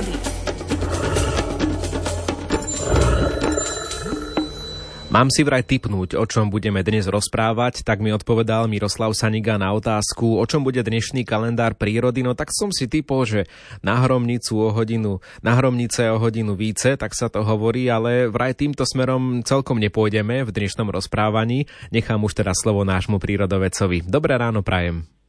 prírody. Mám si vraj typnúť, o čom budeme dnes rozprávať, tak mi odpovedal Miroslav Saniga na otázku, o čom bude dnešný kalendár prírody, no tak som si typol, že na hromnicu o hodinu, na hromnice o hodinu více, tak sa to hovorí, ale vraj týmto smerom celkom nepôjdeme v dnešnom rozprávaní. Nechám už teraz slovo nášmu prírodovecovi. Dobré ráno prajem.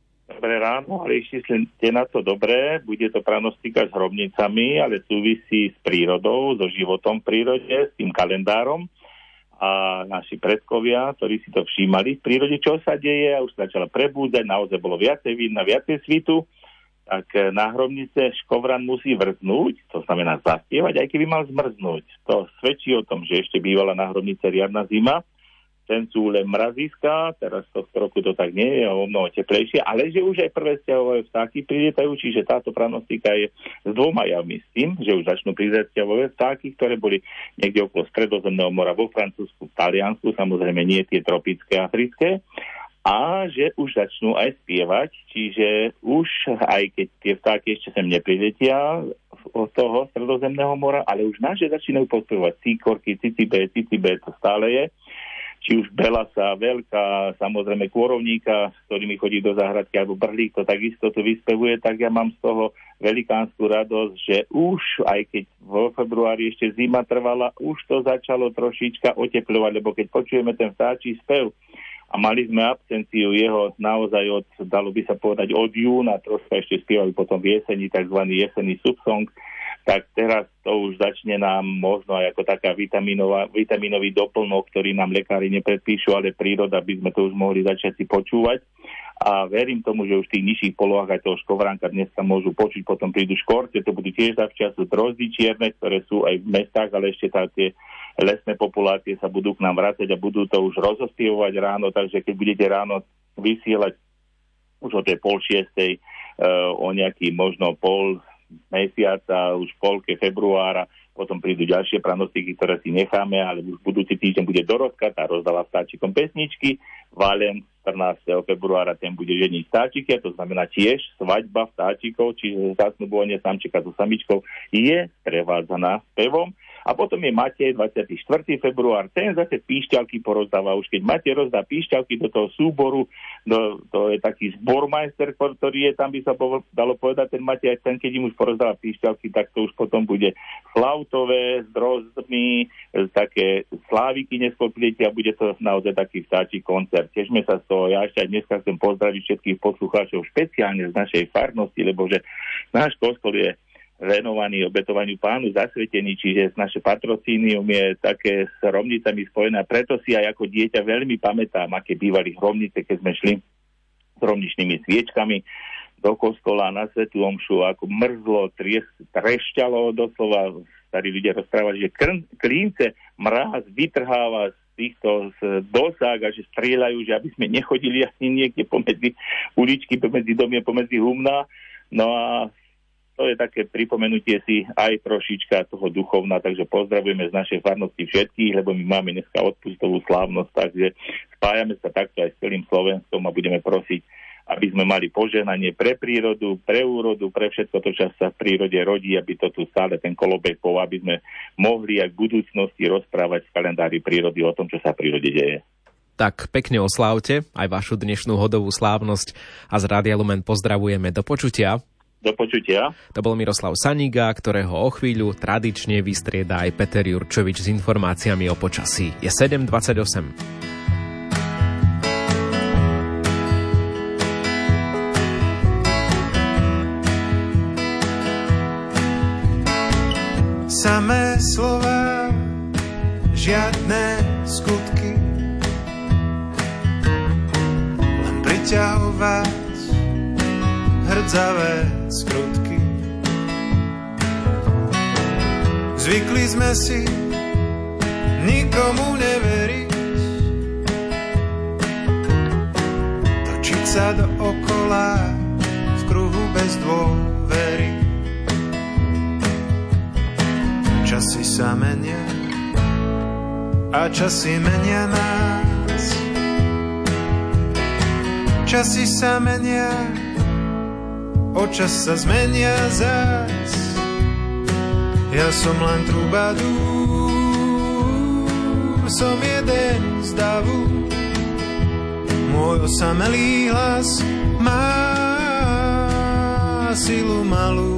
Dobré ráno, ale ešte ste na to dobré. Bude to pranostika s hrobnicami, ale súvisí s prírodou, so životom v prírode, s tým kalendárom a naši predkovia, ktorí si to všímali v prírode, čo sa deje a už sa začala prebúdať, naozaj bolo viacej vidno, viacej svitu, tak eh, na hromnice škovran musí vrznúť, to znamená zaspievať, aj keby mal zmrznúť. To svedčí o tom, že ešte bývala na hromnice riadna zima ten sú len mraziska, teraz to v roku to tak nie je, o mnoho teplejšie, ale že už aj prvé stiahové vtáky prilietajú, čiže táto pranostika je s dvoma javmi s tým, že už začnú prizrieť stiahové vtáky, ktoré boli niekde okolo Stredozemného mora vo Francúzsku, v Taliansku, samozrejme nie tie tropické, africké, a že už začnú aj spievať, čiže už aj keď tie vtáky ešte sem nepriletia od toho stredozemného mora, ale už naše začínajú podporovať cíkorky, cicibe, cicibe, to stále je či už Belasa, Veľká, samozrejme Kôrovníka, s ktorými chodí do záhradky, alebo Brlík to takisto tu vyspevuje, tak ja mám z toho velikánsku radosť, že už, aj keď vo februári ešte zima trvala, už to začalo trošička oteplovať, lebo keď počujeme ten vtáčí spev, a mali sme absenciu jeho naozaj od, dalo by sa povedať, od júna, troška ešte spievali potom v jeseni, tzv. jesenný subsong, tak teraz to už začne nám možno aj ako taká vitaminový doplnok, ktorý nám lekári nepredpíšu, ale príroda by sme to už mohli začať si počúvať. A verím tomu, že už v tých nižších polohách aj toho škovránka dnes sa môžu počuť, potom prídu škorce, to budú tiež zavčasu drozdy čierne, ktoré sú aj v mestách, ale ešte tá, tie lesné populácie sa budú k nám vrácať a budú to už rozospievovať ráno, takže keď budete ráno vysielať už o tej pol šiestej, uh, o nejaký možno pol mesiaca, už v polke februára, potom prídu ďalšie pranostiky, ktoré si necháme, ale už budúci týždeň bude Dorotka, tá rozdáva vtáčikom pesničky, Valen 14. februára ten bude ženiť vtáčiky, a to znamená tiež svadba vtáčikov, čiže zasnubovanie samčeka so samičkou je prevádzaná pevom. A potom je Matej 24. február, ten zase píšťalky porozdáva. Už keď Matej rozdá píšťalky do toho súboru, do, to je taký zbormajster, ktorý je tam, by sa dalo povedať, ten Matej, ten keď im už porozdáva píšťalky, tak to už potom bude flautové, s drozdmi, také sláviky neskôr a bude to naozaj taký vtáčí koncert. Težme sa z toho, ja ešte aj dneska chcem pozdraviť všetkých poslucháčov, špeciálne z našej farnosti, lebo že náš kostol je venovaný obetovaniu pánu zasvetený, čiže naše patrocínium je také s hromnicami spojené. Preto si aj ako dieťa veľmi pamätám, aké bývali hromnice, keď sme šli s hromničnými sviečkami do kostola na Svetu Omšu, ako mrzlo, trešťalo doslova, starí ľudia rozprávali, že krn, klínce mráz vytrháva z týchto dosák a že strieľajú, že aby sme nechodili ani niekde pomedzi uličky, pomedzi domy, pomedzi humna. No a to je také pripomenutie si aj trošička toho duchovna, takže pozdravujeme z našej farnosti všetkých, lebo my máme dneska odpustovú slávnosť, takže spájame sa takto aj s celým Slovenskom a budeme prosiť, aby sme mali poženanie pre prírodu, pre úrodu, pre všetko to, čo sa v prírode rodí, aby to tu stále ten kolobek bol, aby sme mohli aj v budúcnosti rozprávať v kalendári prírody o tom, čo sa v prírode deje tak pekne oslávte aj vašu dnešnú hodovú slávnosť a z Rádia Lumen pozdravujeme do počutia. Do počutia. To bol Miroslav Saniga, ktorého o chvíľu tradične vystrieda aj Peter Jurčovič s informáciami o počasí. Je 7.28. Samé slova, žiadne skutky, len priťahovať hrdzavé skrutky. Zvykli sme si nikomu neveriť, točiť sa do okola v kruhu bez dôvery. Časy sa menia a časy menia nás. Časy sa menia Očas sa zmenia zás Ja som len trubadúr, som jeden z davu. Môj osamelý hlas má silu malú.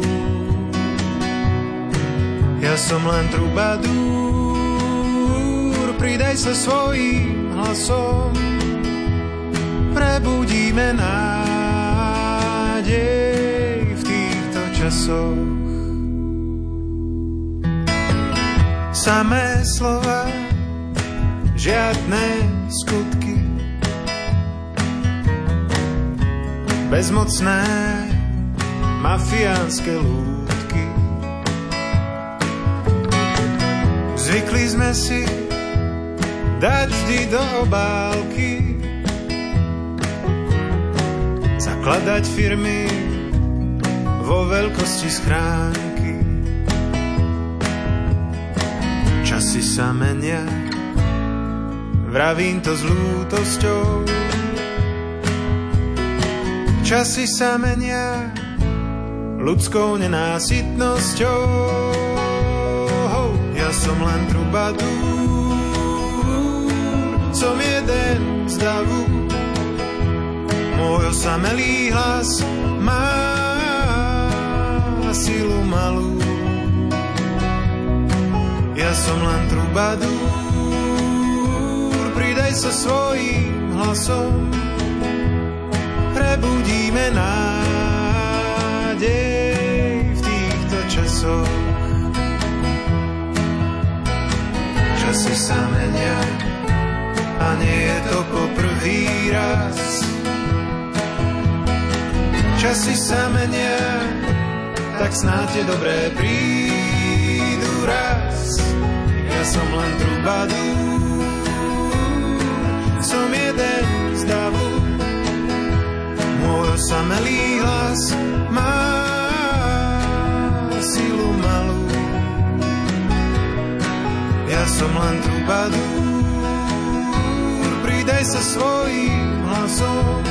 Ja som len trubadúr, pridaj sa svojím hlasom. Prebudíme nádej časoch. Samé slova, žiadne skutky. Bezmocné mafiánske lúdky. Zvykli sme si dať vždy do obálky, zakladať firmy vo veľkosti schránky. Časy sa menia, vravím to s lútosťou. Časy sa menia ľudskou nenásytnosťou. Ja som len trubadúr, som jeden z davu. Môj osamelý hlas má silu malú ja som len trubadúr, pridaj sa svojím hlasom, prebudíme nádej v týchto časoch. Časy sa menia a nie je to poprvý raz. Časy sa menia, tak snáď je dobré prídu raz. Som len trubadúr, som jeden z davu. Môj osamelý hlas má silu malú. Ja som len trubadúr, pridaj sa svojím hlasom,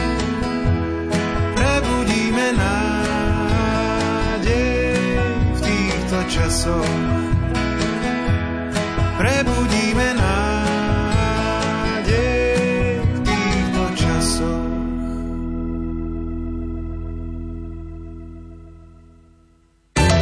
prebudíme nádej v týchto časoch. Prebo